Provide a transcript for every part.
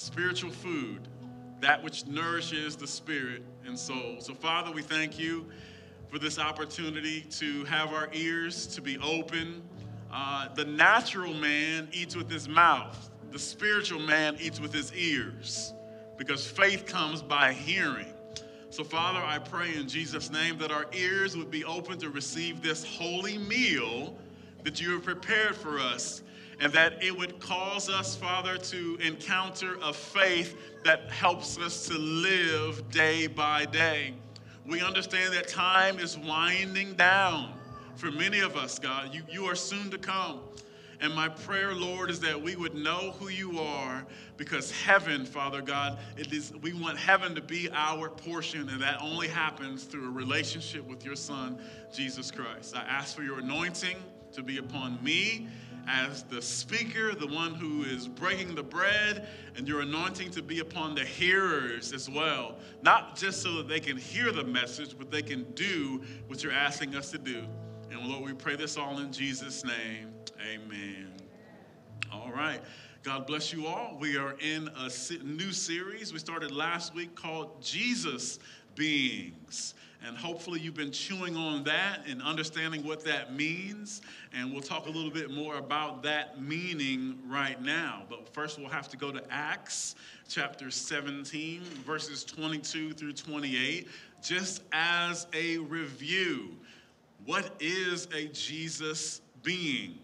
spiritual food, that which nourishes the spirit and soul. So, Father, we thank you for this opportunity to have our ears to be open. Uh, the natural man eats with his mouth, the spiritual man eats with his ears, because faith comes by hearing. So, Father, I pray in Jesus' name that our ears would be open to receive this holy meal that you have prepared for us, and that it would cause us, Father, to encounter a faith that helps us to live day by day. We understand that time is winding down for many of us, God. You, you are soon to come. And my prayer, Lord, is that we would know who you are because heaven, Father God, it is, we want heaven to be our portion, and that only happens through a relationship with your Son, Jesus Christ. I ask for your anointing to be upon me as the speaker, the one who is breaking the bread, and your anointing to be upon the hearers as well. Not just so that they can hear the message, but they can do what you're asking us to do. And Lord, we pray this all in Jesus' name. Amen. All right. God bless you all. We are in a new series we started last week called Jesus Beings. And hopefully, you've been chewing on that and understanding what that means. And we'll talk a little bit more about that meaning right now. But first, we'll have to go to Acts chapter 17, verses 22 through 28, just as a review. What is a Jesus being?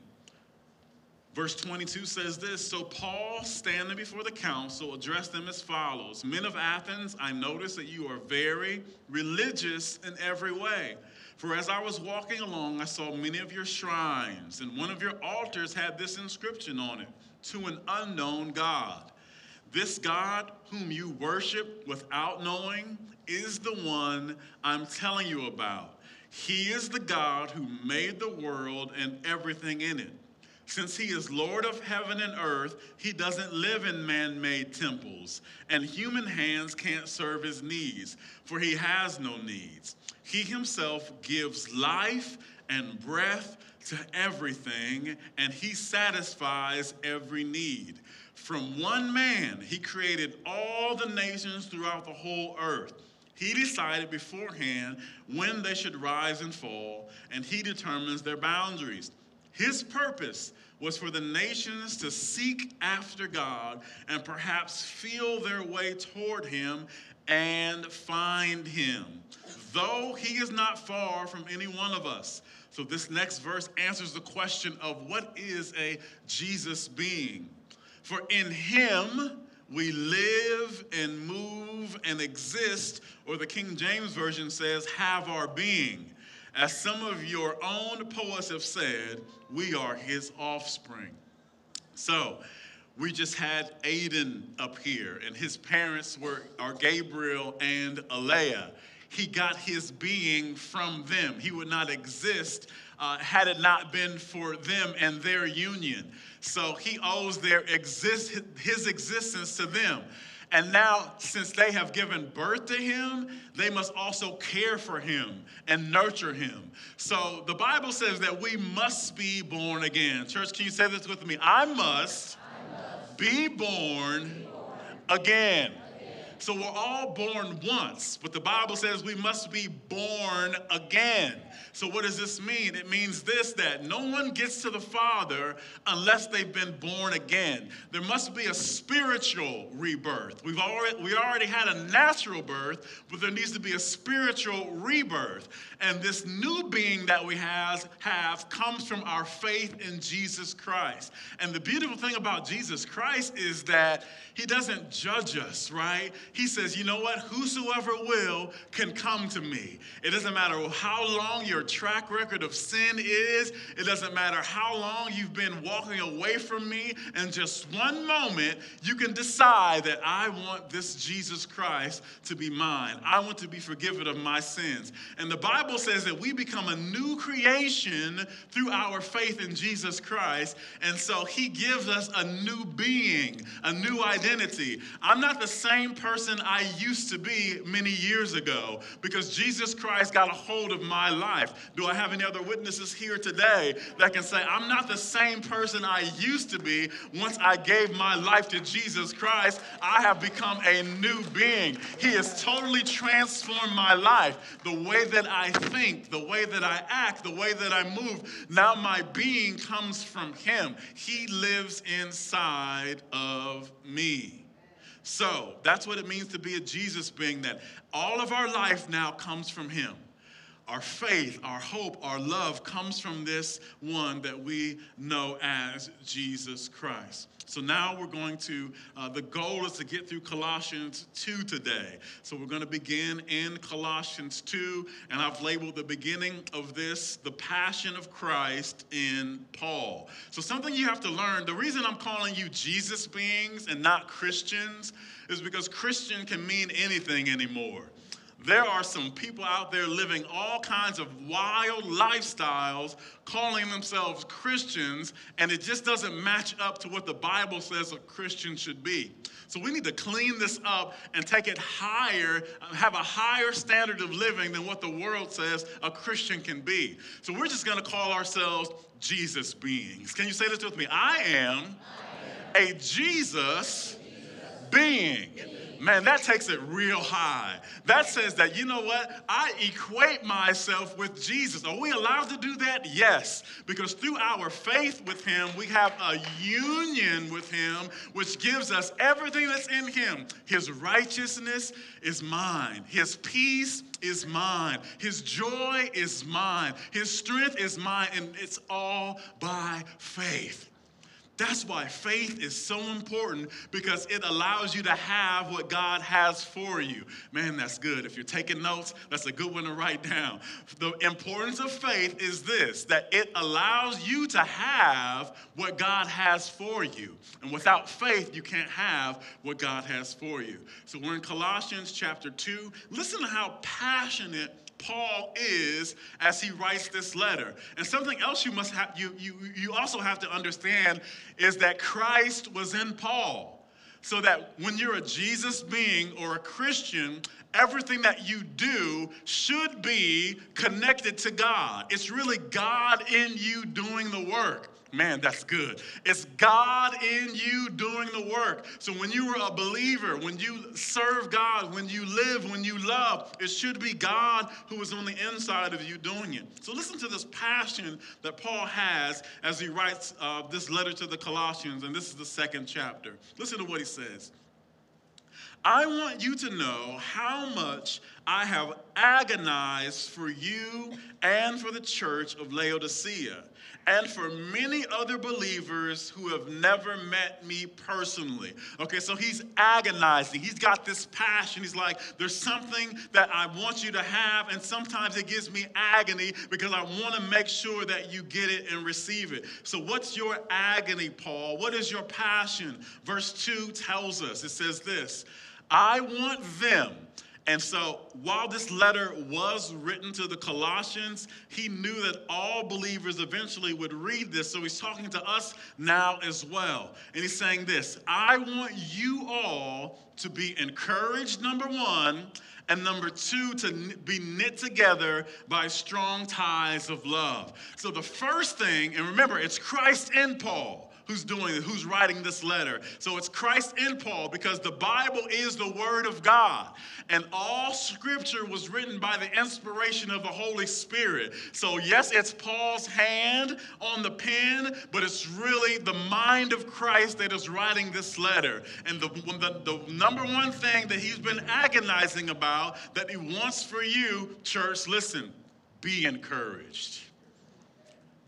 Verse 22 says this So Paul, standing before the council, addressed them as follows Men of Athens, I notice that you are very religious in every way. For as I was walking along, I saw many of your shrines, and one of your altars had this inscription on it To an unknown God. This God, whom you worship without knowing, is the one I'm telling you about. He is the God who made the world and everything in it. Since he is Lord of heaven and earth, he doesn't live in man made temples, and human hands can't serve his needs, for he has no needs. He himself gives life and breath to everything, and he satisfies every need. From one man, he created all the nations throughout the whole earth. He decided beforehand when they should rise and fall, and he determines their boundaries. His purpose was for the nations to seek after God and perhaps feel their way toward Him and find Him, though He is not far from any one of us. So, this next verse answers the question of what is a Jesus being? For in Him, we live and move and exist, or the King James Version says, have our being. As some of your own poets have said, we are his offspring. So, we just had Aiden up here, and his parents were are Gabriel and Alea. He got his being from them. He would not exist uh, had it not been for them and their union. So he owes their exist his existence to them. And now, since they have given birth to him, they must also care for him and nurture him. So the Bible says that we must be born again. Church, can you say this with me? I must, I must be, born be born again. So we're all born once, but the Bible says we must be born again. So what does this mean? It means this that no one gets to the Father unless they've been born again. There must be a spiritual rebirth. We've already we already had a natural birth, but there needs to be a spiritual rebirth. And this new being that we have, have comes from our faith in Jesus Christ. And the beautiful thing about Jesus Christ is that he doesn't judge us, right? He says, you know what? Whosoever will can come to me. It doesn't matter how long your track record of sin is, it doesn't matter how long you've been walking away from me. In just one moment, you can decide that I want this Jesus Christ to be mine. I want to be forgiven of my sins. And the Bible Bible says that we become a new creation through our faith in Jesus Christ. And so he gives us a new being, a new identity. I'm not the same person person I used to be many years ago because Jesus Christ got a hold of my life. Do I have any other witnesses here today that can say, I'm not the same person I used to be once I gave my life to Jesus Christ? I have become a new being. He has totally transformed my life. The way that I think, the way that I act, the way that I move, now my being comes from Him. He lives inside of me. So that's what it means to be a Jesus being, that all of our life now comes from Him. Our faith, our hope, our love comes from this one that we know as Jesus Christ. So now we're going to, uh, the goal is to get through Colossians 2 today. So we're going to begin in Colossians 2, and I've labeled the beginning of this the passion of Christ in Paul. So something you have to learn the reason I'm calling you Jesus beings and not Christians is because Christian can mean anything anymore. There are some people out there living all kinds of wild lifestyles, calling themselves Christians, and it just doesn't match up to what the Bible says a Christian should be. So we need to clean this up and take it higher, have a higher standard of living than what the world says a Christian can be. So we're just going to call ourselves Jesus beings. Can you say this with me? I am a Jesus being man, that takes it real high. That says that, you know what? I equate myself with Jesus. Are we allowed to do that? Yes, because through our faith with Him, we have a union with Him, which gives us everything that's in Him. His righteousness is mine, His peace is mine, His joy is mine, His strength is mine, and it's all by faith. That's why faith is so important because it allows you to have what God has for you. Man, that's good. If you're taking notes, that's a good one to write down. The importance of faith is this that it allows you to have what God has for you. And without faith, you can't have what God has for you. So we're in Colossians chapter 2. Listen to how passionate Paul is as he writes this letter. And something else you must have you you you also have to understand is that Christ was in Paul. So that when you're a Jesus being or a Christian, everything that you do should be connected to God. It's really God in you doing the work. Man, that's good. It's God in you doing the work. So when you are a believer, when you serve God, when you live, when you love, it should be God who is on the inside of you doing it. So listen to this passion that Paul has as he writes uh, this letter to the Colossians, and this is the second chapter. Listen to what he says. I want you to know how much I have agonized for you and for the church of Laodicea and for many other believers who have never met me personally. Okay, so he's agonizing. He's got this passion. He's like, there's something that I want you to have, and sometimes it gives me agony because I want to make sure that you get it and receive it. So, what's your agony, Paul? What is your passion? Verse 2 tells us it says this I want them and so, while this letter was written to the Colossians, he knew that all believers eventually would read this. So, he's talking to us now as well. And he's saying this I want you all to be encouraged, number one, and number two, to be knit together by strong ties of love. So, the first thing, and remember, it's Christ in Paul who's doing it, who's writing this letter. So it's Christ in Paul because the Bible is the Word of God. And all scripture was written by the inspiration of the Holy Spirit. So, yes, it's Paul's hand on the pen, but it's really the mind of Christ that is writing this letter. And the, the, the number one thing that he's been agonizing about that he wants for you, church, listen, be encouraged.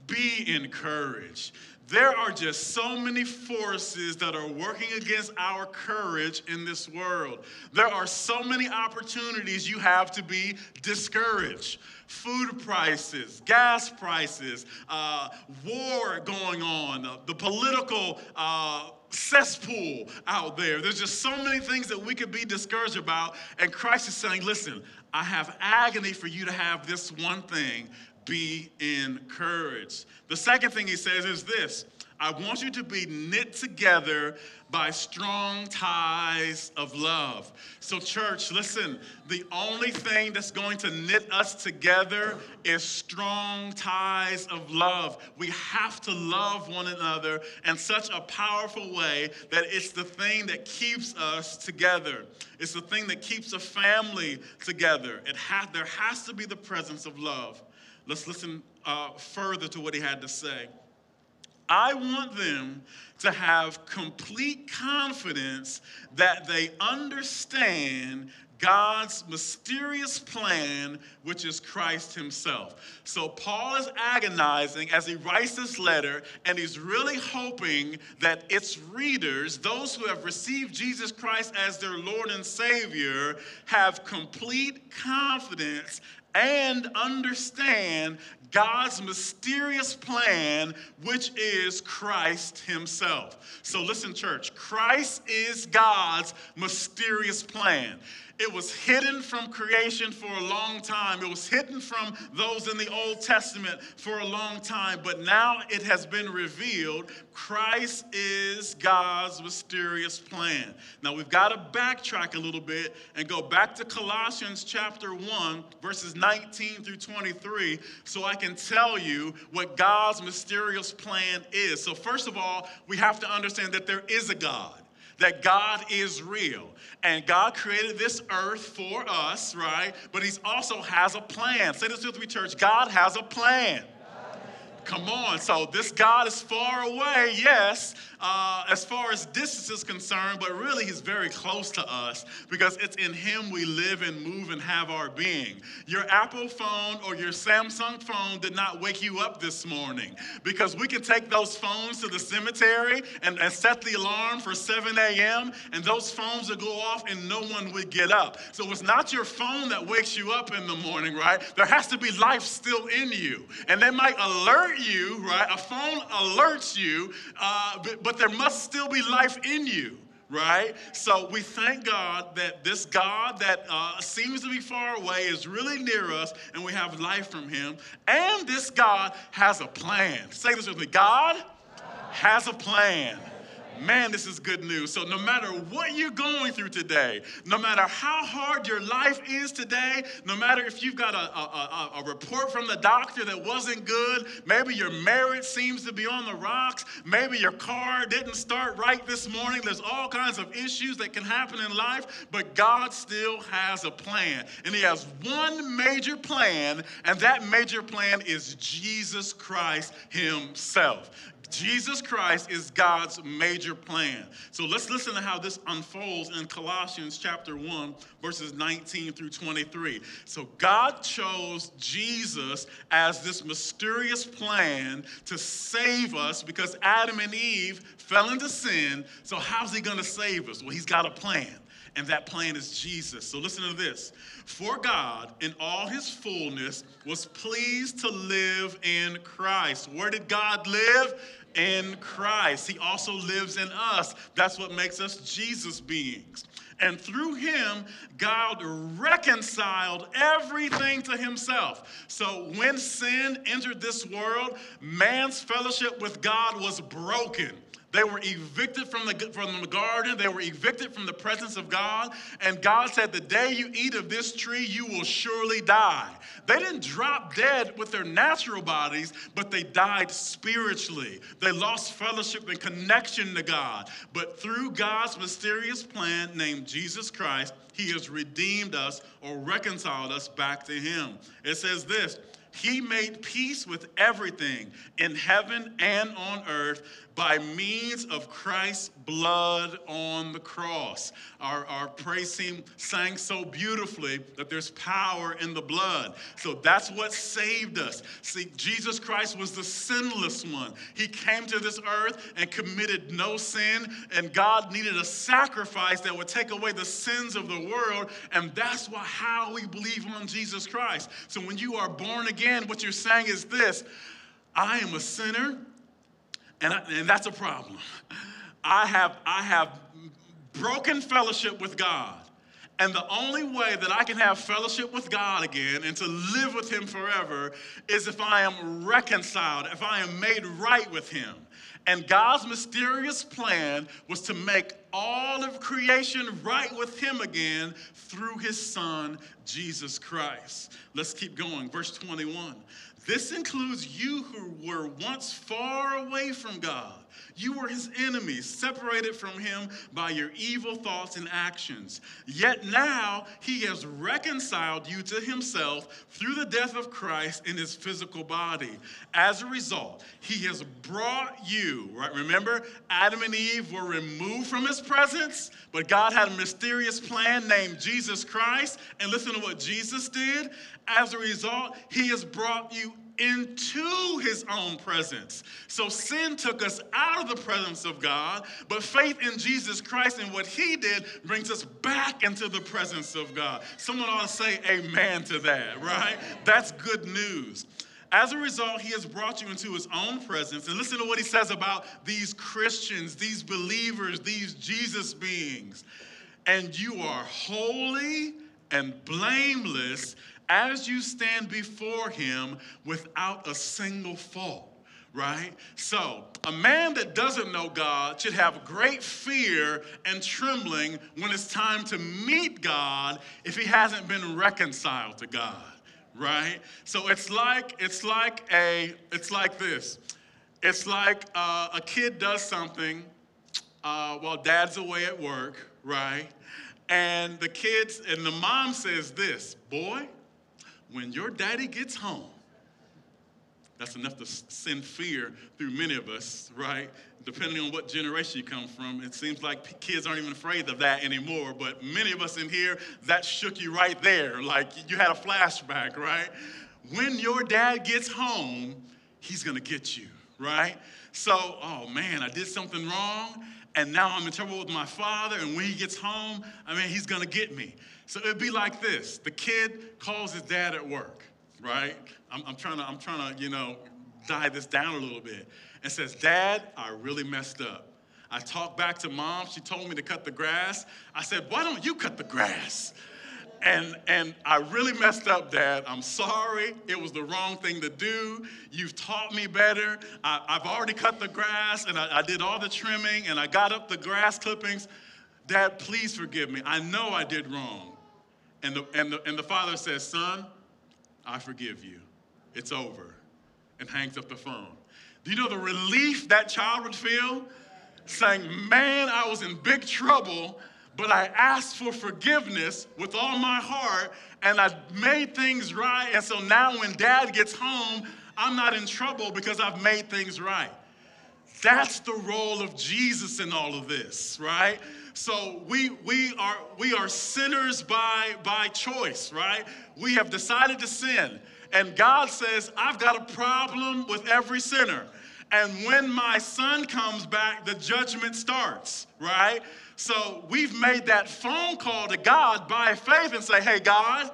Be encouraged. There are just so many forces that are working against our courage in this world. There are so many opportunities you have to be discouraged. Food prices, gas prices, uh, war going on, uh, the political uh, cesspool out there. There's just so many things that we could be discouraged about. And Christ is saying, listen, I have agony for you to have this one thing be encouraged. The second thing he says is this I want you to be knit together by strong ties of love. So, church, listen, the only thing that's going to knit us together is strong ties of love. We have to love one another in such a powerful way that it's the thing that keeps us together. It's the thing that keeps a family together. It ha- there has to be the presence of love. Let's listen uh, further to what he had to say. I want them to have complete confidence that they understand God's mysterious plan, which is Christ Himself. So, Paul is agonizing as he writes this letter, and he's really hoping that its readers, those who have received Jesus Christ as their Lord and Savior, have complete confidence and understand God's mysterious plan, which is Christ Himself. So, listen, church, Christ is God's mysterious plan. It was hidden from creation for a long time. It was hidden from those in the Old Testament for a long time, but now it has been revealed. Christ is God's mysterious plan. Now we've got to backtrack a little bit and go back to Colossians chapter 1, verses 19 through 23, so I can tell you what God's mysterious plan is. So, first of all, we have to understand that there is a God that God is real. And God created this earth for us, right? But He also has a plan. Say this with me, church God has a plan. Come on. So this God is far away, yes, uh, as far as distance is concerned, but really he's very close to us because it's in him we live and move and have our being. Your Apple phone or your Samsung phone did not wake you up this morning because we can take those phones to the cemetery and, and set the alarm for 7 a.m. and those phones would go off and no one would get up. So it's not your phone that wakes you up in the morning, right? There has to be life still in you. And they might alert you, right? A phone alerts you, uh, but, but there must still be life in you right? So we thank God that this God that uh, seems to be far away is really near us and we have life from him. And this God has a plan. Say this with me God has a plan. Man, this is good news. So, no matter what you're going through today, no matter how hard your life is today, no matter if you've got a, a, a, a, report from the doctor that wasn't good, maybe your marriage seems to be on the rocks, maybe your car didn't start right this morning, there's all kinds of issues that can happen in life, but God still has a plan. And He has one major plan, and that major plan is Jesus Christ Himself. Jesus Christ is God's major plan. So let's listen to how this unfolds in Colossians chapter 1, verses 19 through 23. So God chose Jesus as this mysterious plan to save us because Adam and Eve fell into sin. So, how's he going to save us? Well, he's got a plan and that plan is Jesus. So listen to this. For God, in all his fullness, was pleased to live in Christ. Where did God live? In Christ. He also lives in us. That's what makes us Jesus beings. And through him, God reconciled everything to himself. So when sin entered this world, man's fellowship with God was broken. They were evicted from the, from the garden. They were evicted from the presence of God. And God said, The day you eat of this tree, you will surely die. They didn't drop dead with their natural bodies, but they died spiritually. They lost fellowship and connection to God. But through God's mysterious plan named Jesus Christ, He has redeemed us or reconciled us back to Him. It says this He made peace with everything in heaven and on earth by means of Christ's blood on the cross. Our, our praise team sang so beautifully that there's power in the blood. So that's what saved us. See, Jesus Christ was the sinless one. He came to this earth and committed no sin, and God needed a sacrifice that would take away the sins of the world, and that's why how we believe on Jesus Christ. So when you are born again, what you're saying is this I am a sinner. And, I, and that's a problem. I have, I have broken fellowship with God. And the only way that I can have fellowship with God again and to live with Him forever is if I am reconciled, if I am made right with Him. And God's mysterious plan was to make all of creation right with Him again through His Son, Jesus Christ. Let's keep going. Verse 21. This includes you who were once far away from God. You were his enemies, separated from him by your evil thoughts and actions. Yet now he has reconciled you to himself through the death of Christ in his physical body. As a result, he has brought you, right? Remember, Adam and Eve were removed from his presence, but God had a mysterious plan named Jesus Christ. And listen to what Jesus did. As a result, he has brought you into his own presence. So sin took us out of the presence of God, but faith in Jesus Christ and what he did brings us back into the presence of God. Someone ought to say amen to that, right? That's good news. As a result, he has brought you into his own presence. And listen to what he says about these Christians, these believers, these Jesus beings. And you are holy and blameless as you stand before him without a single fault right? So, a man that doesn't know God should have great fear and trembling when it's time to meet God if he hasn't been reconciled to God, right? So it's like it's like a it's like this. It's like uh, a kid does something uh, while dad's away at work, right? And the kids and the mom says this, boy, when your daddy gets home, that's enough to send fear through many of us, right? Depending on what generation you come from, it seems like kids aren't even afraid of that anymore. But many of us in here, that shook you right there. Like you had a flashback, right? When your dad gets home, he's gonna get you, right? So, oh man, I did something wrong, and now I'm in trouble with my father, and when he gets home, I mean, he's gonna get me. So it'd be like this the kid calls his dad at work, right? I'm, I'm, trying to, I'm trying to, you know, dive this down a little bit and says, Dad, I really messed up. I talked back to mom. She told me to cut the grass. I said, Why don't you cut the grass? And, and I really messed up, Dad. I'm sorry. It was the wrong thing to do. You've taught me better. I, have already cut the grass and I, I did all the trimming and I got up the grass clippings. Dad, please forgive me. I know I did wrong. And the, and, the, and the father says, Son, I forgive you. It's over. And hangs up the phone. Do you know the relief that child would feel? Saying, Man, I was in big trouble, but I asked for forgiveness with all my heart, and I made things right. And so now when dad gets home, I'm not in trouble because I've made things right. That's the role of Jesus in all of this, right? So we we are we are sinners by by choice, right? We have decided to sin. And God says, I've got a problem with every sinner. And when my son comes back, the judgment starts, right? So we've made that phone call to God by faith and say, hey, God,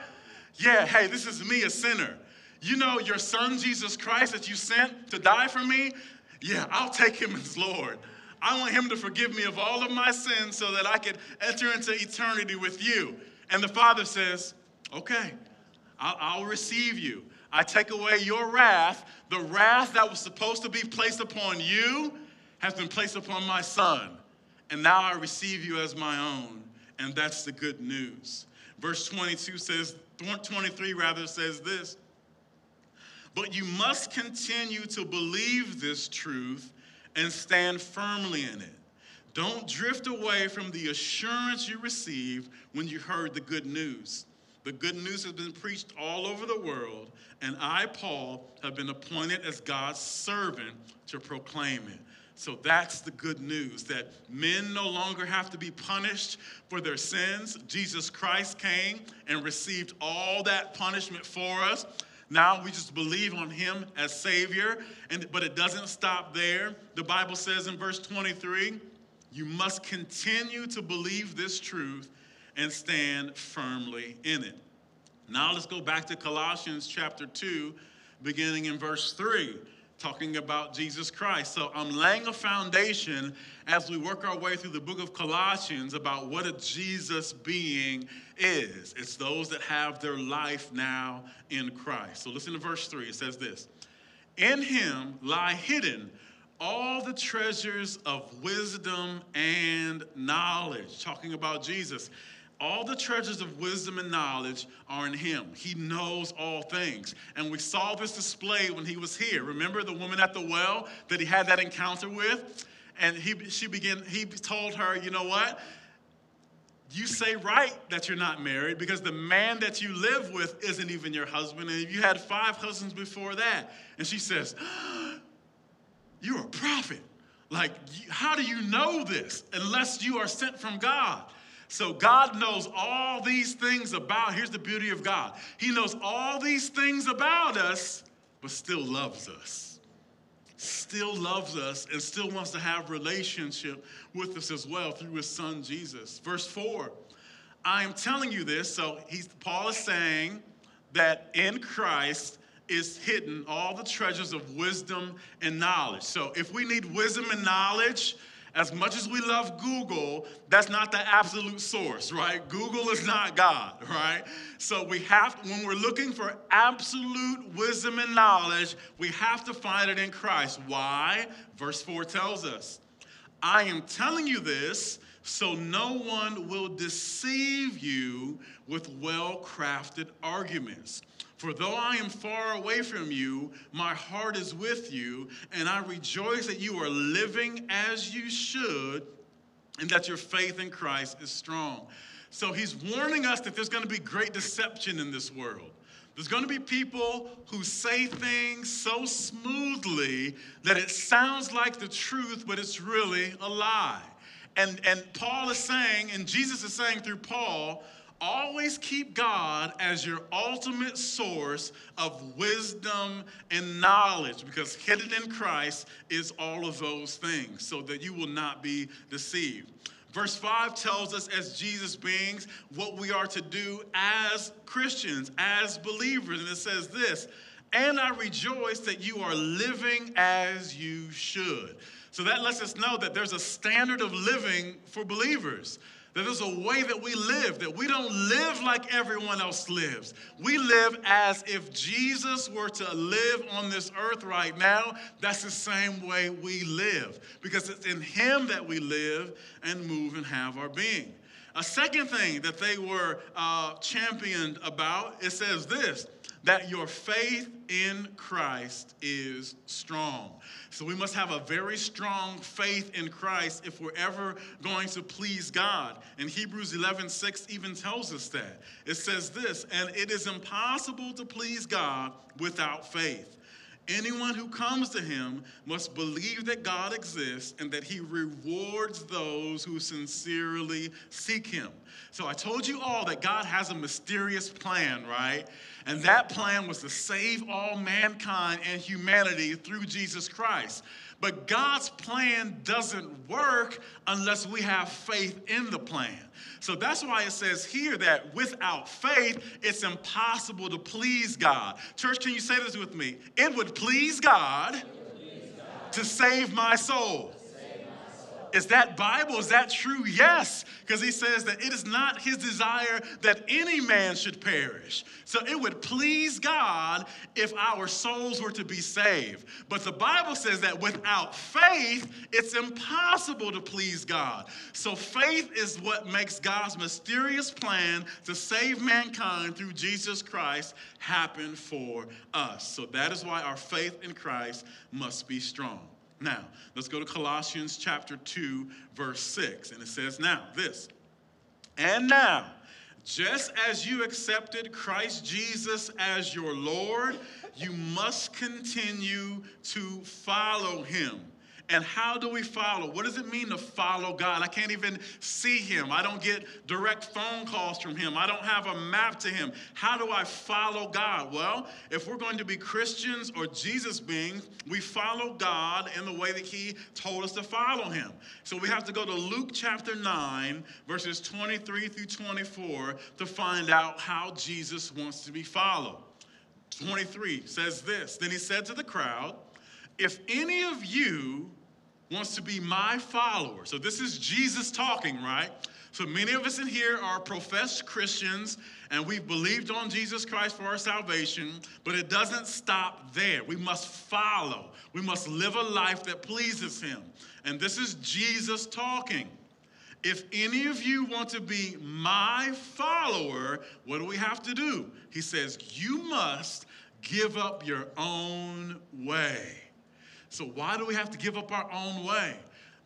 yeah, hey, this is me, a sinner. You know your son, Jesus Christ, that you sent to die for me? Yeah, I'll take him as Lord. I want him to forgive me of all of my sins so that I could enter into eternity with you. And the Father says, Okay, I'll, I'll receive you. I take away your wrath. The wrath that was supposed to be placed upon you has been placed upon my son. And now I receive you as my own. And that's the good news. Verse 22 says, 23 rather says this But you must continue to believe this truth and stand firmly in it. Don't drift away from the assurance you received when you heard the good news. The good news has been preached all over the world, and I, Paul, have been appointed as God's servant to proclaim it. So that's the good news that men no longer have to be punished for their sins. Jesus Christ came and received all that punishment for us. Now we just believe on him as Savior, and, but it doesn't stop there. The Bible says in verse 23 you must continue to believe this truth and stand firmly in it. Now let's go back to Colossians chapter 2, beginning in verse 3 talking about Jesus Christ. So I'm laying a foundation as we work our way through the book of Colossians about what a Jesus being is. It's those that have their life now in Christ. So listen to verse 3. It says this In him lie hidden all the treasures of wisdom and knowledge, talking about Jesus. All the treasures of wisdom and knowledge are in him. He knows all things. And we saw this display when he was here. Remember the woman at the well that he had that encounter with? And he, she began, he told her, you know what? You say right that you're not married because the man that you live with isn't even your husband. And you had five husbands before that. And she says, You're a prophet. Like, how do you know this unless you are sent from God? So God knows all these things about, here's the beauty of God. He knows all these things about us, but still loves us. Still loves us and still wants to have relationship with us as well through his son Jesus. Verse 4. I am telling you this, so he's Paul is saying that in Christ is hidden all the treasures of wisdom and knowledge. So if we need wisdom and knowledge, as much as we love Google, that's not the absolute source, right? Google is not God, right? So we have, when we're looking for absolute wisdom and knowledge, we have to find it in Christ. Why? Verse 4 tells us, I am telling you this so no one will deceive you with well crafted arguments. For though I am far away from you, my heart is with you, and I rejoice that you are living as you should, and that your faith in Christ is strong. So he's warning us that there's going to be great deception in this world. There's going to be people who say things so smoothly that it sounds like the truth, but it's really a lie. And, and Paul is saying, and Jesus is saying through Paul, Always keep God as your ultimate source of wisdom and knowledge because hidden in Christ is all of those things so that you will not be deceived. Verse 5 tells us, as Jesus beings, what we are to do as Christians, as believers. And it says this, and I rejoice that you are living as you should. So that lets us know that there's a standard of living for believers. That there's a way that we live, that we don't live like everyone else lives. We live as if Jesus were to live on this earth right now. That's the same way we live, because it's in Him that we live and move and have our being. A second thing that they were uh, championed about, it says this that your faith in Christ is strong. So we must have a very strong faith in Christ if we're ever going to please God. And Hebrews 11 6 even tells us that. It says this, and it is impossible to please God without faith. Anyone who comes to him must believe that God exists and that he rewards those who sincerely seek him. So I told you all that God has a mysterious plan, right? And that plan was to save all mankind and humanity through Jesus Christ. But God's plan doesn't work unless we have faith in the plan. So that's why it says here that without faith, it's impossible to please God. Church, can you say this with me? It would please God, please God. to save my soul. Is that Bible? Is that true? Yes, because he says that it is not his desire that any man should perish. So it would please God if our souls were to be saved. But the Bible says that without faith, it's impossible to please God. So faith is what makes God's mysterious plan to save mankind through Jesus Christ happen for us. So that is why our faith in Christ must be strong. Now, let's go to Colossians chapter 2, verse 6. And it says, Now, this. And now, just as you accepted Christ Jesus as your Lord, you must continue to follow him and how do we follow? What does it mean to follow God? I can't even see him. I don't get direct phone calls from him. I don't have a map to him. How do I follow God? Well, if we're going to be Christians or Jesus beings, we follow God in the way that he told us to follow him. So we have to go to Luke chapter 9, verses 23 through 24 to find out how Jesus wants to be followed. 23 says this Then he said to the crowd, if any of you wants to be my follower, so this is Jesus talking, right? So many of us in here are professed Christians and we've believed on Jesus Christ for our salvation, but it doesn't stop there. We must follow, we must live a life that pleases Him. And this is Jesus talking. If any of you want to be my follower, what do we have to do? He says, You must give up your own way. So, why do we have to give up our own way?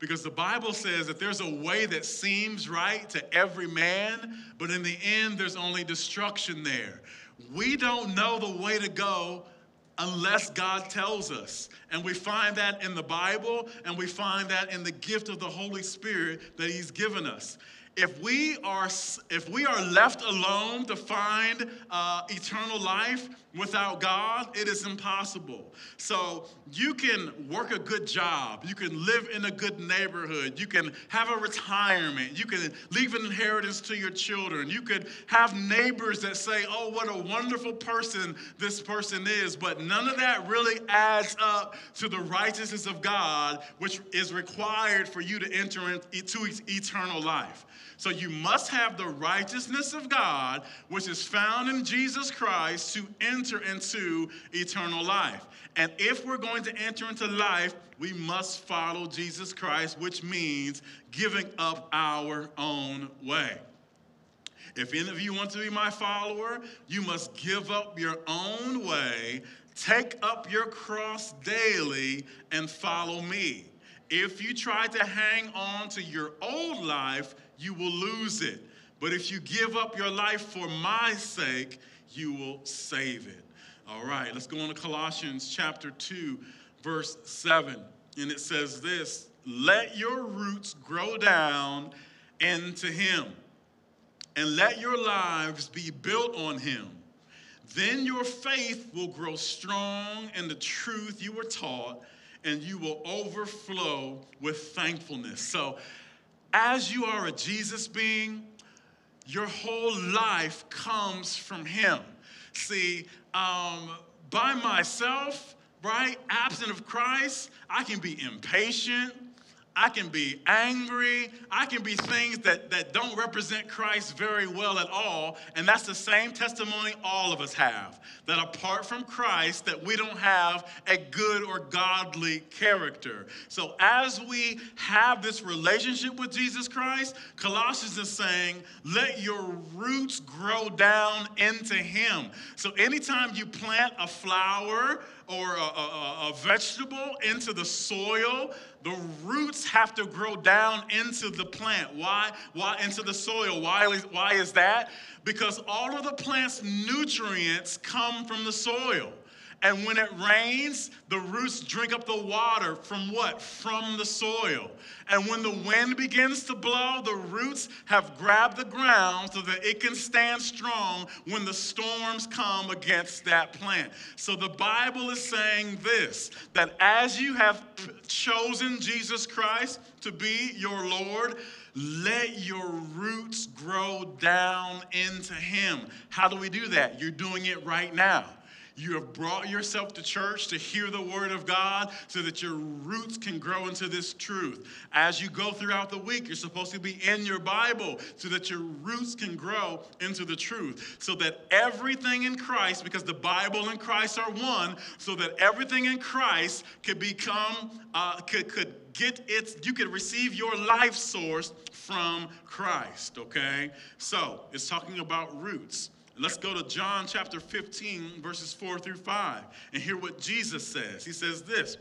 Because the Bible says that there's a way that seems right to every man, but in the end, there's only destruction there. We don't know the way to go unless God tells us. And we find that in the Bible, and we find that in the gift of the Holy Spirit that He's given us if we are if we are left alone to find uh, eternal life without god it is impossible. So you can work a good job you can live in a good neighborhood you can have a retirement you can leave an inheritance to your children you could have neighbors that say oh what a wonderful person this person is but none of that really adds up to the righteousness of god which is required for you to enter into eternal life so you must have the righteousness of God, which is found in Jesus Christ, to enter into eternal life. And if we're going to enter into life, we must follow Jesus Christ, which means giving up our own way. If any of you want to be my follower, you must give up your own way, take up your cross daily, and follow me. If you try to hang on to your old life, you will lose it. But if you give up your life for my sake, you will save it. All right, let's go on to Colossians chapter 2, verse 7. And it says this Let your roots grow down into him, and let your lives be built on him. Then your faith will grow strong in the truth you were taught, and you will overflow with thankfulness. So, as you are a Jesus being, your whole life comes from Him. See, um, by myself, right, absent of Christ, I can be impatient. I can be angry. I can be things that, that don't represent Christ very well at all. And that's the same testimony all of us have. That apart from Christ, that we don't have a good or godly character. So as we have this relationship with Jesus Christ, Colossians is saying, let your roots grow down into him. So anytime you plant a flower or a, a, a vegetable into the soil, the roots have to grow down into the plant. Why? Why into the soil? Why is, why is that? Because all of the plant's nutrients come from the soil. And when it rains, the roots drink up the water from what? From the soil. And when the wind begins to blow, the roots have grabbed the ground so that it can stand strong when the storms come against that plant. So the Bible is saying this that as you have chosen Jesus Christ to be your Lord, let your roots grow down into Him. How do we do that? You're doing it right now. You have brought yourself to church to hear the word of God so that your roots can grow into this truth. As you go throughout the week, you're supposed to be in your Bible so that your roots can grow into the truth. So that everything in Christ, because the Bible and Christ are one, so that everything in Christ could become, uh, could, could get its, you could receive your life source from Christ, okay? So it's talking about roots. Let's go to John chapter 15, verses 4 through 5, and hear what Jesus says. He says this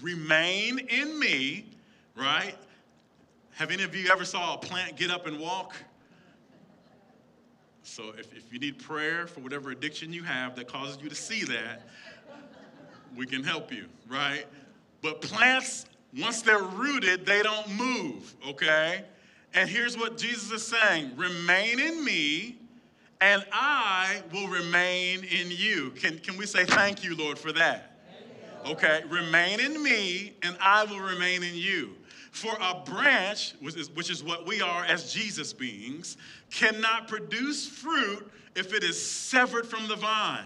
Remain in me, right? Have any of you ever saw a plant get up and walk? So if, if you need prayer for whatever addiction you have that causes you to see that, we can help you, right? But plants, once they're rooted, they don't move, okay? And here's what Jesus is saying Remain in me and I will remain in you. Can, can we say thank you, Lord, for that? Okay, remain in me, and I will remain in you. For a branch, which is, which is what we are as Jesus beings, cannot produce fruit if it is severed from the vine.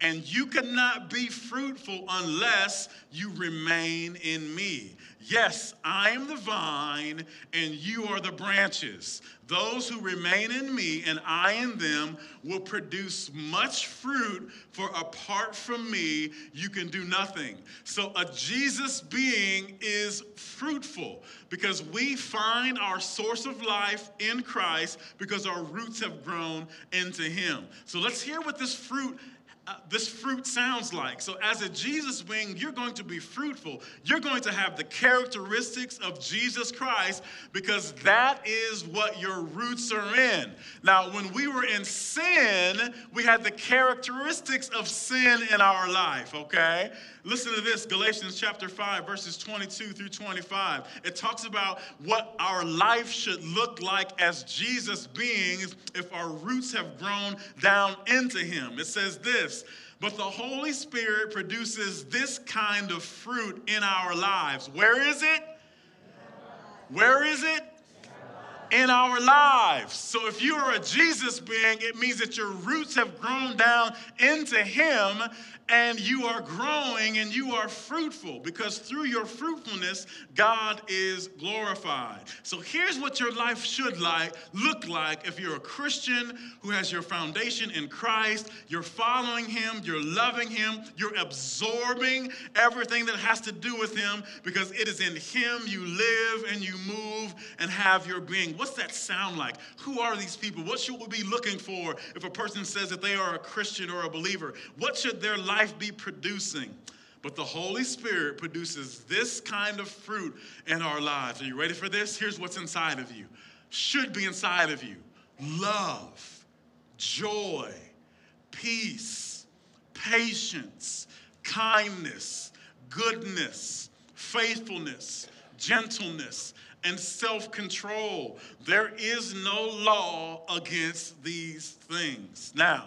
And you cannot be fruitful unless you remain in me. Yes, I am the vine, and you are the branches. Those who remain in me and I in them will produce much fruit, for apart from me, you can do nothing. So, a Jesus being is fruitful because we find our source of life in Christ because our roots have grown into Him. So, let's hear what this fruit uh, this fruit sounds like. So, as a Jesus being, you're going to be fruitful. You're going to have the characteristics of Jesus Christ because that is what your roots are in. Now, when we were in sin, we had the characteristics of sin in our life, okay? Listen to this Galatians chapter 5, verses 22 through 25. It talks about what our life should look like as Jesus beings if our roots have grown down into Him. It says this. But the Holy Spirit produces this kind of fruit in our lives. Where is it? Where is it? in our lives. So if you are a Jesus being, it means that your roots have grown down into Him and you are growing and you are fruitful because through your fruitfulness, God is glorified. So here's what your life should like look like if you're a Christian who has your foundation in Christ, you're following him, you're loving him, you're absorbing everything that has to do with him because it is in him you live and you move and have your being. What's that sound like? Who are these people? What should we be looking for if a person says that they are a Christian or a believer? What should their life life be producing. But the Holy Spirit produces this kind of fruit in our lives. Are you ready for this? Here's what's inside of you. Should be inside of you love, joy, peace, patience, kindness, goodness, faithfulness, gentleness, and self control. There is no law against these things. Now,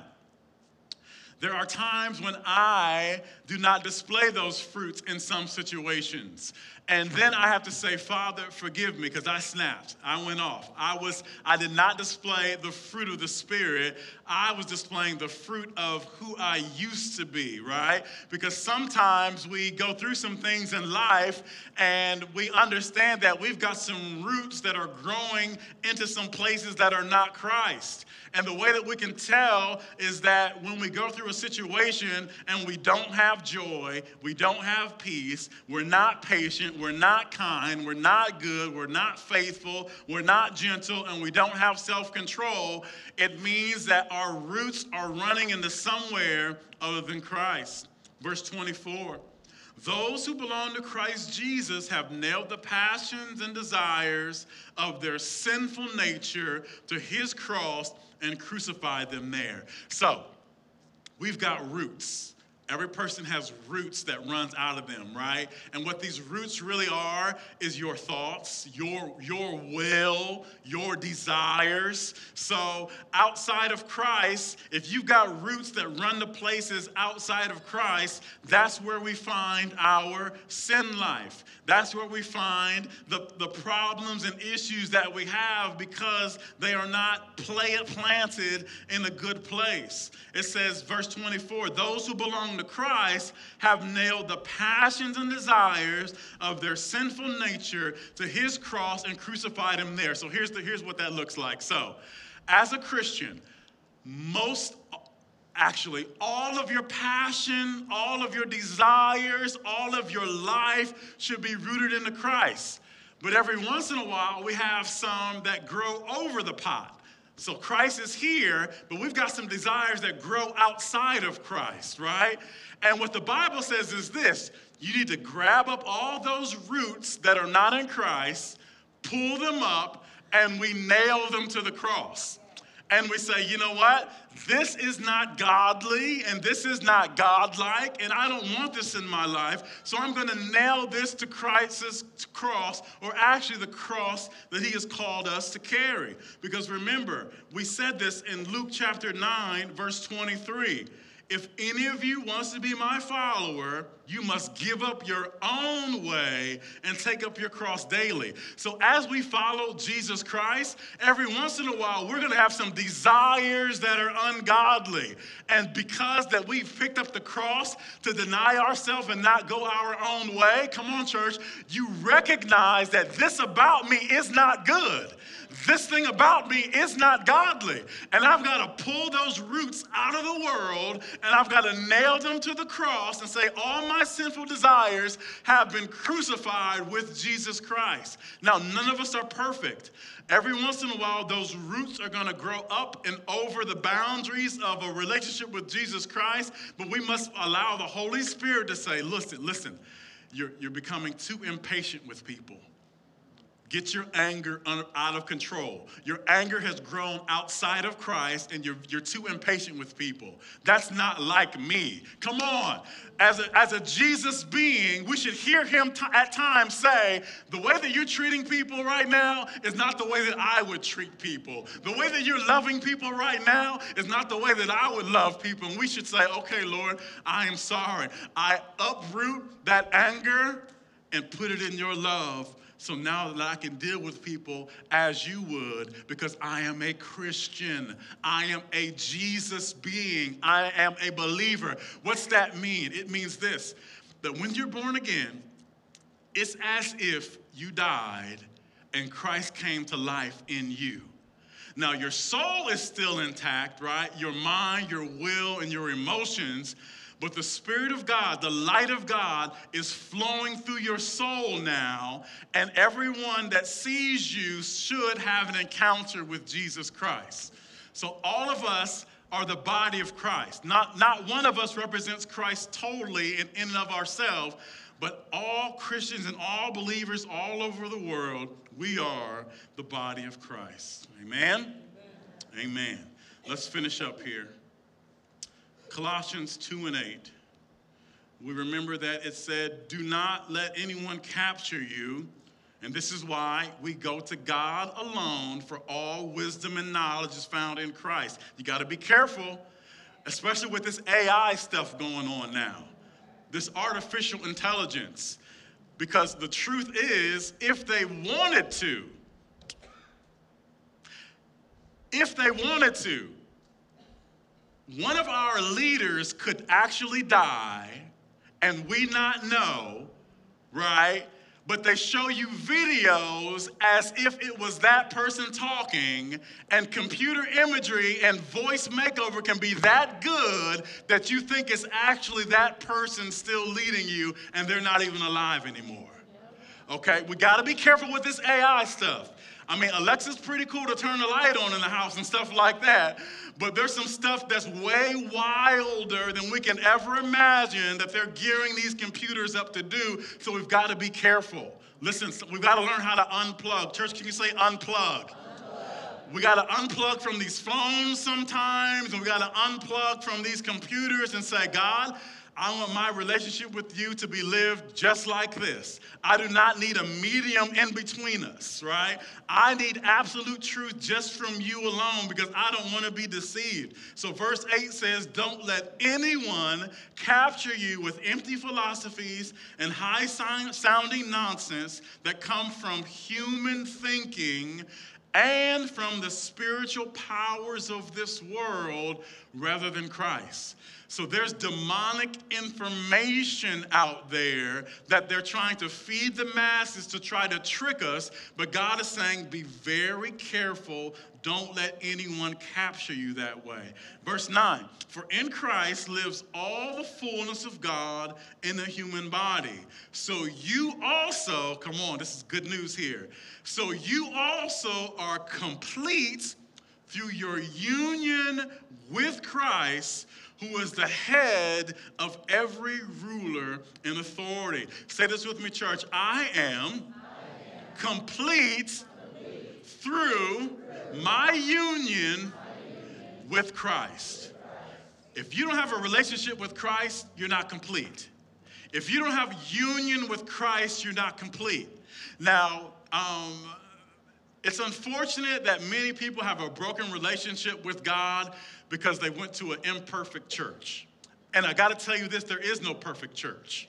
there are times when I do not display those fruits in some situations. And then I have to say, Father, forgive me because I snapped. I went off. I was I did not display the fruit of the spirit. I was displaying the fruit of who I used to be, right? Because sometimes we go through some things in life and we understand that we've got some roots that are growing into some places that are not Christ. And the way that we can tell is that when we go through a situation and we don't have joy, we don't have peace, we're not patient, we're not kind, we're not good, we're not faithful, we're not gentle, and we don't have self control, it means that our roots are running into somewhere other than Christ. Verse 24. Those who belong to Christ Jesus have nailed the passions and desires of their sinful nature to his cross and crucified them there. So, we've got roots. Every person has roots that runs out of them, right? And what these roots really are is your thoughts, your your will, your desires. So, outside of Christ, if you've got roots that run to places outside of Christ, that's where we find our sin life. That's where we find the, the problems and issues that we have because they are not planted in a good place. It says, verse 24, those who belong to Christ have nailed the passions and desires of their sinful nature to his cross and crucified him there. So here's, the, here's what that looks like. So, as a Christian, most actually all of your passion, all of your desires, all of your life should be rooted into Christ. But every once in a while, we have some that grow over the pot. So Christ is here, but we've got some desires that grow outside of Christ, right? And what the Bible says is this you need to grab up all those roots that are not in Christ, pull them up, and we nail them to the cross and we say, you know what? This is not godly and this is not godlike, and I don't want this in my life. So I'm going to nail this to Christ's cross, or actually the cross that He has called us to carry. Because remember, we said this in Luke chapter 9, verse 23. If any of you wants to be my follower, you must give up your own way and take up your cross daily. So, as we follow Jesus Christ, every once in a while, we're going to have some desires that are ungodly. And because that we've picked up the cross to deny ourselves and not go our own way, come on, church, you recognize that this about me is not good this thing about me is not godly. And I've got to pull those roots out of the world and I've got to nail them to the cross and say, All my sinful desires have been crucified with Jesus Christ. Now, none of us are perfect. Every once in a while, those roots are going to grow up and over the boundaries of a relationship with Jesus Christ, but we must allow the Holy Spirit to say, Listen, listen, you're, you're becoming too impatient with people. Get your anger out of control. Your anger has grown outside of Christ and you're, you're too impatient with people. That's not like me. Come on. As a, as a Jesus being, we should hear him t- at times say, The way that you're treating people right now is not the way that I would treat people. The way that you're loving people right now is not the way that I would love people. And we should say, Okay, Lord, I am sorry. I uproot that anger and put it in your love so now that I can deal with people as you would, because I am a Christian, I am a Jesus being, I am a believer. What's that mean? It means this that when you're born again, it's as if you died and Christ came to life in you. Now, your soul is still intact, right? Your mind, your will, and your emotions but the Spirit of God, the light of God, is flowing through your soul now, and everyone that sees you should have an encounter with Jesus Christ. So all of us are the body of Christ. Not, not one of us represents Christ totally in, in and of ourselves, but all Christians and all believers all over the world, we are the body of Christ. Amen? Amen. Amen. Let's finish up here. Colossians 2 and 8. We remember that it said, Do not let anyone capture you. And this is why we go to God alone for all wisdom and knowledge is found in Christ. You got to be careful, especially with this AI stuff going on now, this artificial intelligence. Because the truth is, if they wanted to, if they wanted to, one of our leaders could actually die and we not know, right? But they show you videos as if it was that person talking, and computer imagery and voice makeover can be that good that you think it's actually that person still leading you and they're not even alive anymore. Okay, we gotta be careful with this AI stuff. I mean, Alexa's pretty cool to turn the light on in the house and stuff like that. But there's some stuff that's way wilder than we can ever imagine that they're gearing these computers up to do. So we've got to be careful. Listen, we've got to learn how to unplug. Church, can you say unplug? We got to unplug from these phones sometimes, and we got to unplug from these computers and say, God, I want my relationship with you to be lived just like this. I do not need a medium in between us, right? I need absolute truth just from you alone because I don't want to be deceived. So, verse 8 says, Don't let anyone capture you with empty philosophies and high sounding nonsense that come from human thinking and from the spiritual powers of this world rather than Christ. So there's demonic information out there that they're trying to feed the masses to try to trick us. But God is saying, be very careful. Don't let anyone capture you that way. Verse 9 For in Christ lives all the fullness of God in a human body. So you also, come on, this is good news here. So you also are complete through your union with Christ who is the head of every ruler and authority. Say this with me, church. I am, I am complete, complete through my union with Christ. If you don't have a relationship with Christ, you're not complete. If you don't have union with Christ, you're not complete. Now, um, it's unfortunate that many people have a broken relationship with God because they went to an imperfect church. And I got to tell you this there is no perfect church.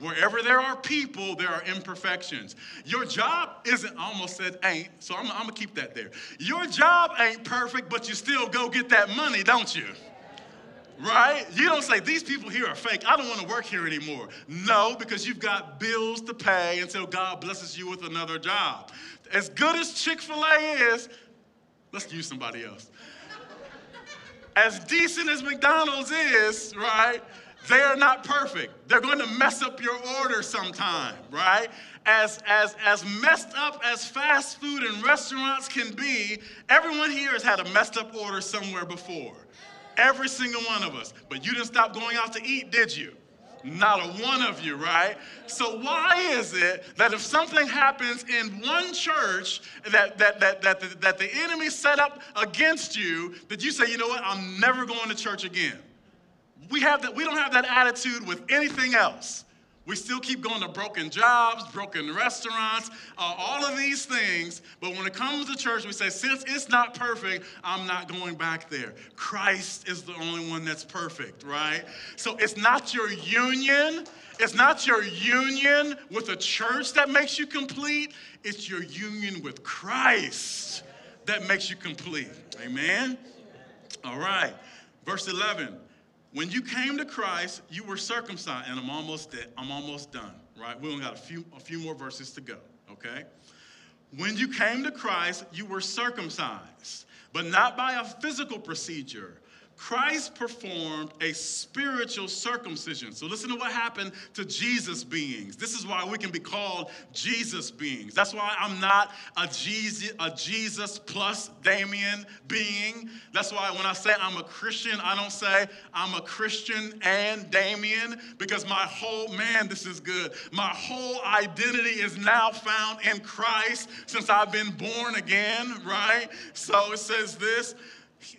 Wherever there are people, there are imperfections. Your job isn't, I almost said ain't, so I'm, I'm gonna keep that there. Your job ain't perfect, but you still go get that money, don't you? Right? You don't say, these people here are fake. I don't want to work here anymore. No, because you've got bills to pay until God blesses you with another job. As good as Chick fil A is, let's use somebody else. As decent as McDonald's is, right? They are not perfect. They're going to mess up your order sometime, right? As, as, as messed up as fast food and restaurants can be, everyone here has had a messed up order somewhere before. Every single one of us. But you didn't stop going out to eat, did you? Not a one of you, right? So why is it that if something happens in one church that, that, that, that, the, that the enemy set up against you, that you say, you know what, I'm never going to church again? We, have that, we don't have that attitude with anything else. We still keep going to broken jobs, broken restaurants, uh, all of these things. But when it comes to church, we say, since it's not perfect, I'm not going back there. Christ is the only one that's perfect, right? So it's not your union. It's not your union with a church that makes you complete. It's your union with Christ that makes you complete. Amen? All right. Verse 11. When you came to Christ, you were circumcised, and I'm almost dead. I'm almost done, right? We only got a few, a few more verses to go, okay? When you came to Christ, you were circumcised, but not by a physical procedure Christ performed a spiritual circumcision. So listen to what happened to Jesus beings. This is why we can be called Jesus beings. That's why I'm not a Jesus, a Jesus plus Damien being. That's why when I say I'm a Christian, I don't say I'm a Christian and Damien because my whole, man, this is good. My whole identity is now found in Christ since I've been born again, right? So it says this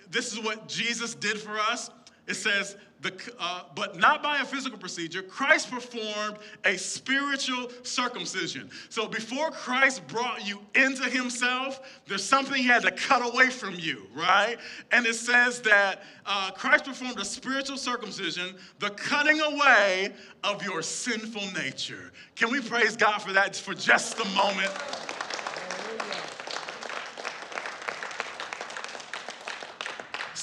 this is what Jesus did for us. It says, the, uh, but not by a physical procedure. Christ performed a spiritual circumcision. So before Christ brought you into himself, there's something he had to cut away from you, right? And it says that uh, Christ performed a spiritual circumcision, the cutting away of your sinful nature. Can we praise God for that for just a moment?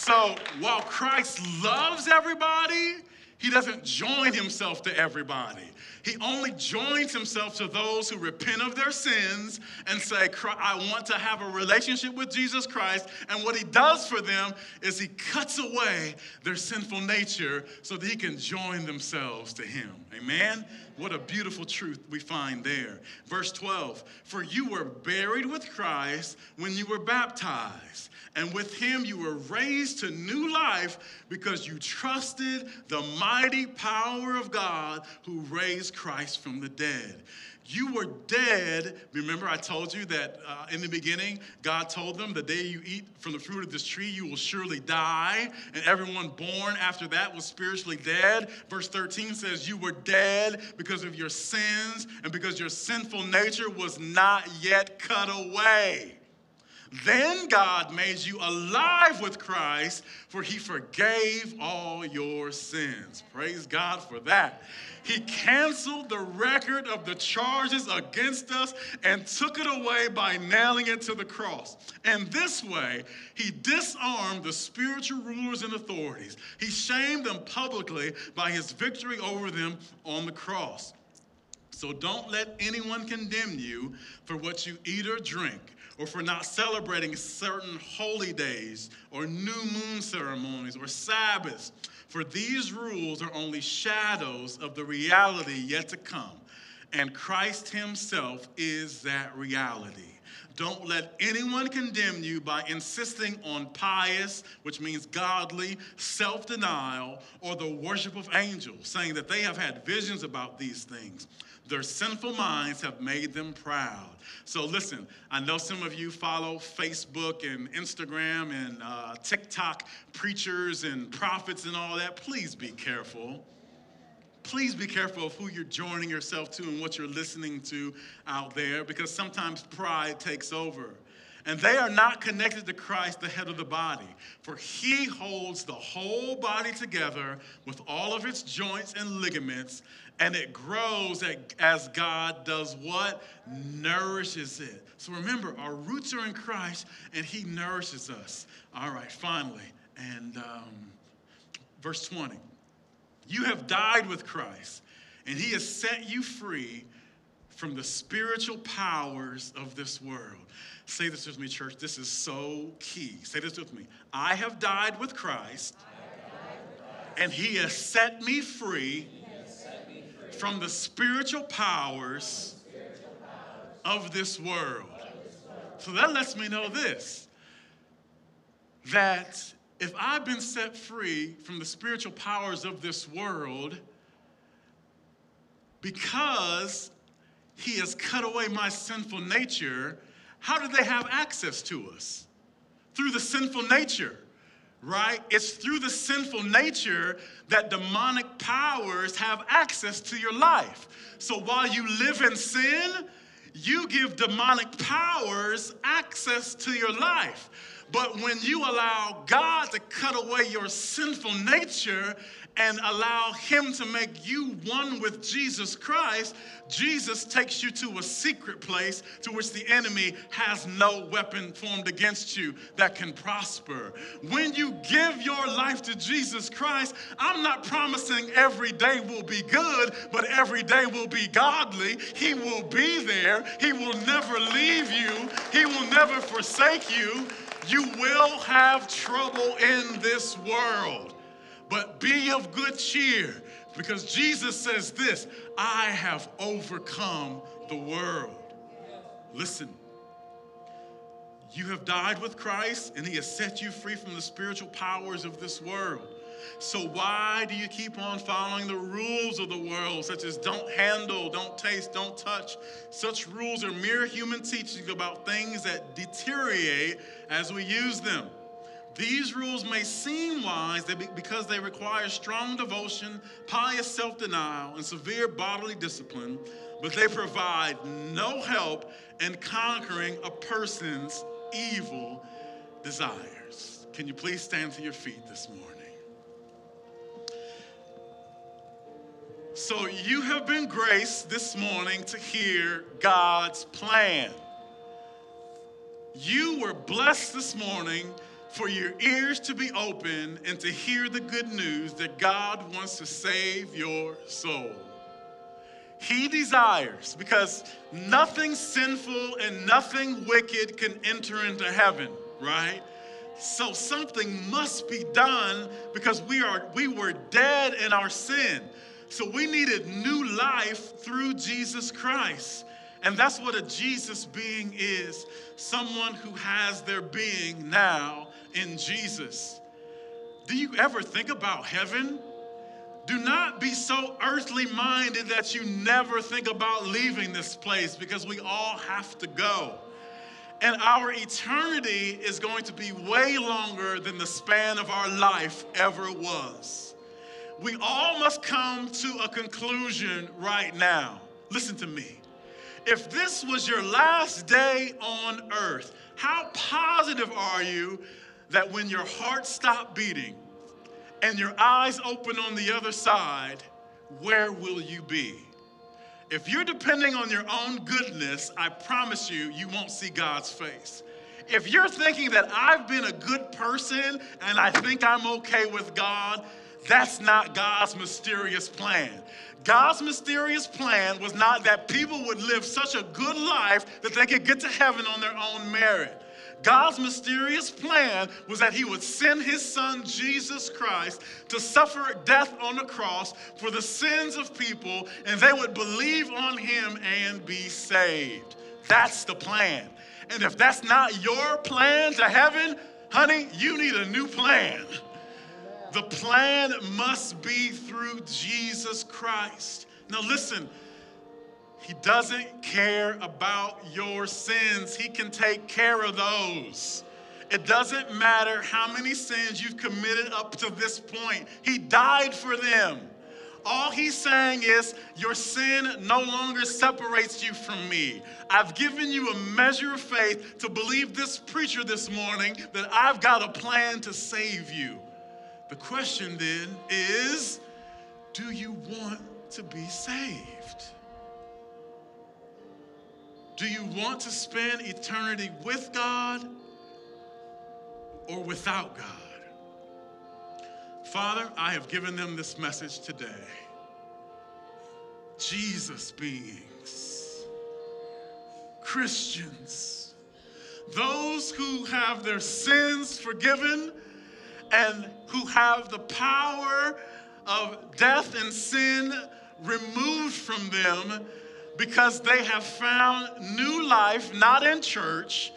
So while Christ loves everybody, he doesn't join himself to everybody. He only joins himself to those who repent of their sins and say, I want to have a relationship with Jesus Christ. And what he does for them is he cuts away their sinful nature so that he can join themselves to him. Amen? What a beautiful truth we find there. Verse 12 For you were buried with Christ when you were baptized and with him you were raised to new life because you trusted the mighty power of God who raised Christ from the dead. You were dead. Remember, I told you that uh, in the beginning, God told them, The day you eat from the fruit of this tree, you will surely die. And everyone born after that was spiritually dead. Verse 13 says, You were dead because of your sins and because your sinful nature was not yet cut away. Then God made you alive with Christ, for he forgave all your sins. Praise God for that. He canceled the record of the charges against us and took it away by nailing it to the cross. And this way, he disarmed the spiritual rulers and authorities. He shamed them publicly by his victory over them on the cross. So don't let anyone condemn you for what you eat or drink or for not celebrating certain holy days or new moon ceremonies or Sabbaths. For these rules are only shadows of the reality yet to come. And Christ Himself is that reality. Don't let anyone condemn you by insisting on pious, which means godly, self denial, or the worship of angels, saying that they have had visions about these things. Their sinful minds have made them proud. So, listen, I know some of you follow Facebook and Instagram and uh, TikTok preachers and prophets and all that. Please be careful. Please be careful of who you're joining yourself to and what you're listening to out there because sometimes pride takes over. and they are not connected to Christ, the head of the body. For he holds the whole body together with all of its joints and ligaments, and it grows as God does what? Nourishes it. So remember, our roots are in Christ, and he nourishes us. All right, finally, and um, verse 20. You have died with Christ, and he has set you free from the spiritual powers of this world. Say this with me, church. This is so key. Say this with me. I have died with Christ, and He has set me free from the spiritual powers of this world. So that lets me know this that if I've been set free from the spiritual powers of this world, because he has cut away my sinful nature, how do they have access to us? Through the sinful nature, right? It's through the sinful nature that demonic powers have access to your life. So while you live in sin, you give demonic powers access to your life. But when you allow God to cut away your sinful nature and allow Him to make you one with Jesus Christ, Jesus takes you to a secret place to which the enemy has no weapon formed against you that can prosper. When you give your life to Jesus Christ, I'm not promising every day will be good, but every day will be godly. He will be there, He will never leave you, He will never forsake you. You will have trouble in this world. But be of good cheer because Jesus says this I have overcome the world. Listen, you have died with Christ and he has set you free from the spiritual powers of this world. So, why do you keep on following the rules of the world, such as don't handle, don't taste, don't touch? Such rules are mere human teachings about things that deteriorate as we use them. These rules may seem wise because they require strong devotion, pious self denial, and severe bodily discipline, but they provide no help in conquering a person's evil desires. Can you please stand to your feet this morning? So, you have been graced this morning to hear God's plan. You were blessed this morning for your ears to be open and to hear the good news that God wants to save your soul. He desires, because nothing sinful and nothing wicked can enter into heaven, right? So something must be done because we are we were dead in our sin. So we needed new life through Jesus Christ. And that's what a Jesus being is someone who has their being now in Jesus. Do you ever think about heaven? Do not be so earthly minded that you never think about leaving this place because we all have to go. And our eternity is going to be way longer than the span of our life ever was. We all must come to a conclusion right now. Listen to me. If this was your last day on earth, how positive are you that when your heart stops beating and your eyes open on the other side, where will you be? If you're depending on your own goodness, I promise you, you won't see God's face. If you're thinking that I've been a good person and I think I'm okay with God, that's not God's mysterious plan. God's mysterious plan was not that people would live such a good life that they could get to heaven on their own merit. God's mysterious plan was that he would send his son Jesus Christ to suffer death on the cross for the sins of people, and they would believe on him and be saved. That's the plan. And if that's not your plan to heaven, honey, you need a new plan. The plan must be through Jesus Christ. Now, listen, he doesn't care about your sins. He can take care of those. It doesn't matter how many sins you've committed up to this point, He died for them. All he's saying is, Your sin no longer separates you from me. I've given you a measure of faith to believe this preacher this morning that I've got a plan to save you. The question then is Do you want to be saved? Do you want to spend eternity with God or without God? Father, I have given them this message today. Jesus beings, Christians, those who have their sins forgiven and who have the power of death and sin removed from them because they have found new life not in church.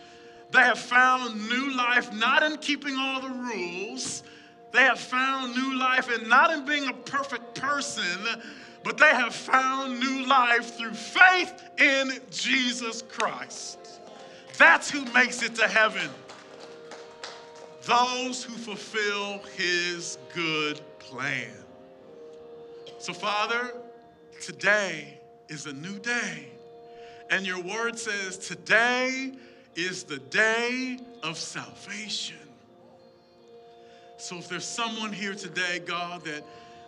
They have found new life not in keeping all the rules. They have found new life and not in being a perfect person, but they have found new life through faith in Jesus Christ. That's who makes it to heaven. Those who fulfill his good plan. So, Father, today is a new day. And your word says, Today is the day of salvation. So if there's someone here today, God, that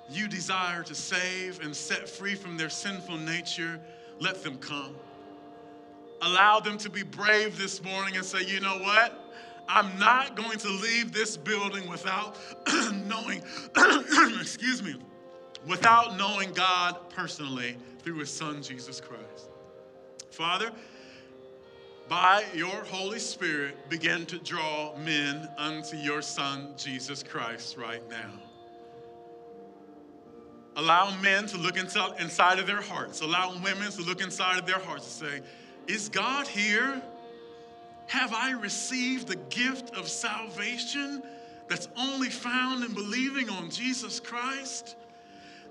you desire to save and set free from their sinful nature, let them come. Allow them to be brave this morning and say, you know what? I'm not going to leave this building without knowing, excuse me, without knowing God personally through his son, Jesus Christ. Father, by your Holy Spirit, begin to draw men unto your Son, Jesus Christ, right now. Allow men to look inside of their hearts. Allow women to look inside of their hearts and say, Is God here? Have I received the gift of salvation that's only found in believing on Jesus Christ?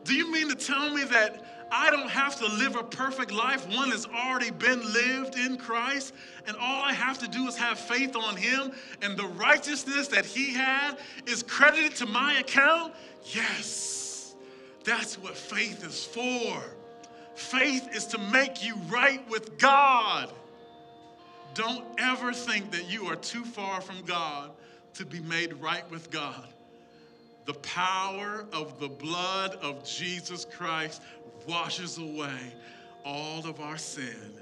Do you mean to tell me that I don't have to live a perfect life. One has already been lived in Christ, and all I have to do is have faith on Him, and the righteousness that He had is credited to my account? Yes, that's what faith is for. Faith is to make you right with God. Don't ever think that you are too far from God to be made right with God. The power of the blood of Jesus Christ washes away all of our sin,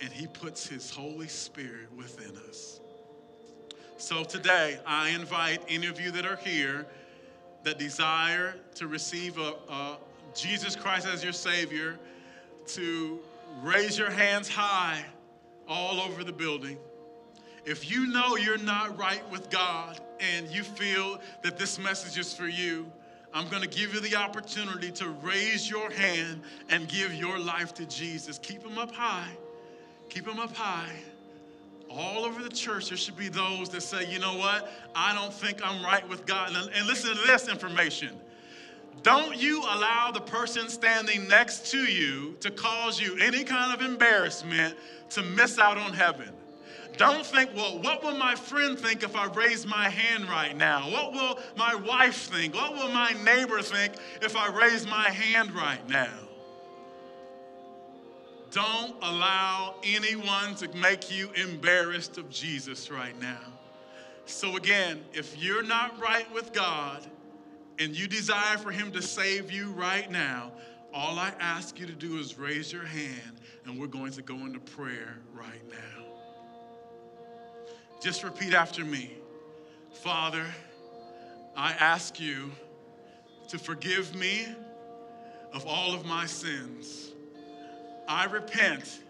and He puts His Holy Spirit within us. So today, I invite any of you that are here that desire to receive a, a Jesus Christ as your Savior to raise your hands high all over the building. If you know you're not right with God and you feel that this message is for you, I'm going to give you the opportunity to raise your hand and give your life to Jesus. Keep them up high. Keep them up high. All over the church, there should be those that say, you know what? I don't think I'm right with God. And, and listen to this information. Don't you allow the person standing next to you to cause you any kind of embarrassment to miss out on heaven. Don't think, well, what will my friend think if I raise my hand right now? What will my wife think? What will my neighbor think if I raise my hand right now? Don't allow anyone to make you embarrassed of Jesus right now. So, again, if you're not right with God and you desire for Him to save you right now, all I ask you to do is raise your hand and we're going to go into prayer right now. Just repeat after me Father, I ask you to forgive me of all of my sins. I repent.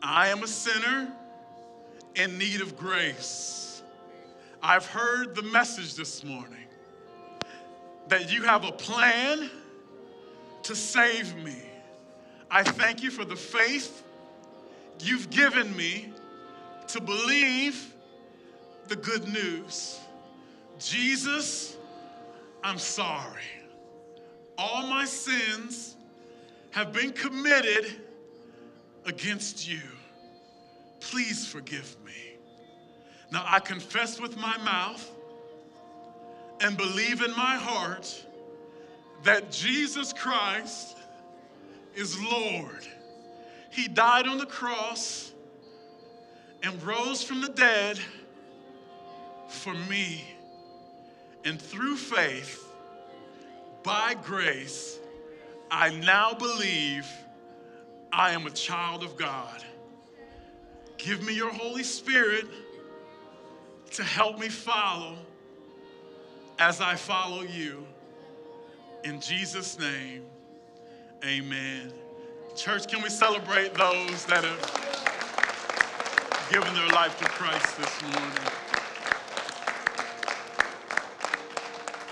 I am a sinner in need of grace. I've heard the message this morning that you have a plan to save me. I thank you for the faith you've given me to believe the good news. Jesus, I'm sorry. All my sins have been committed against you. Please forgive me. Now I confess with my mouth and believe in my heart that Jesus Christ is Lord. He died on the cross and rose from the dead for me. And through faith, by grace, I now believe I am a child of God. Give me your Holy Spirit to help me follow as I follow you. In Jesus' name, amen. Church, can we celebrate those that have given their life to Christ this morning?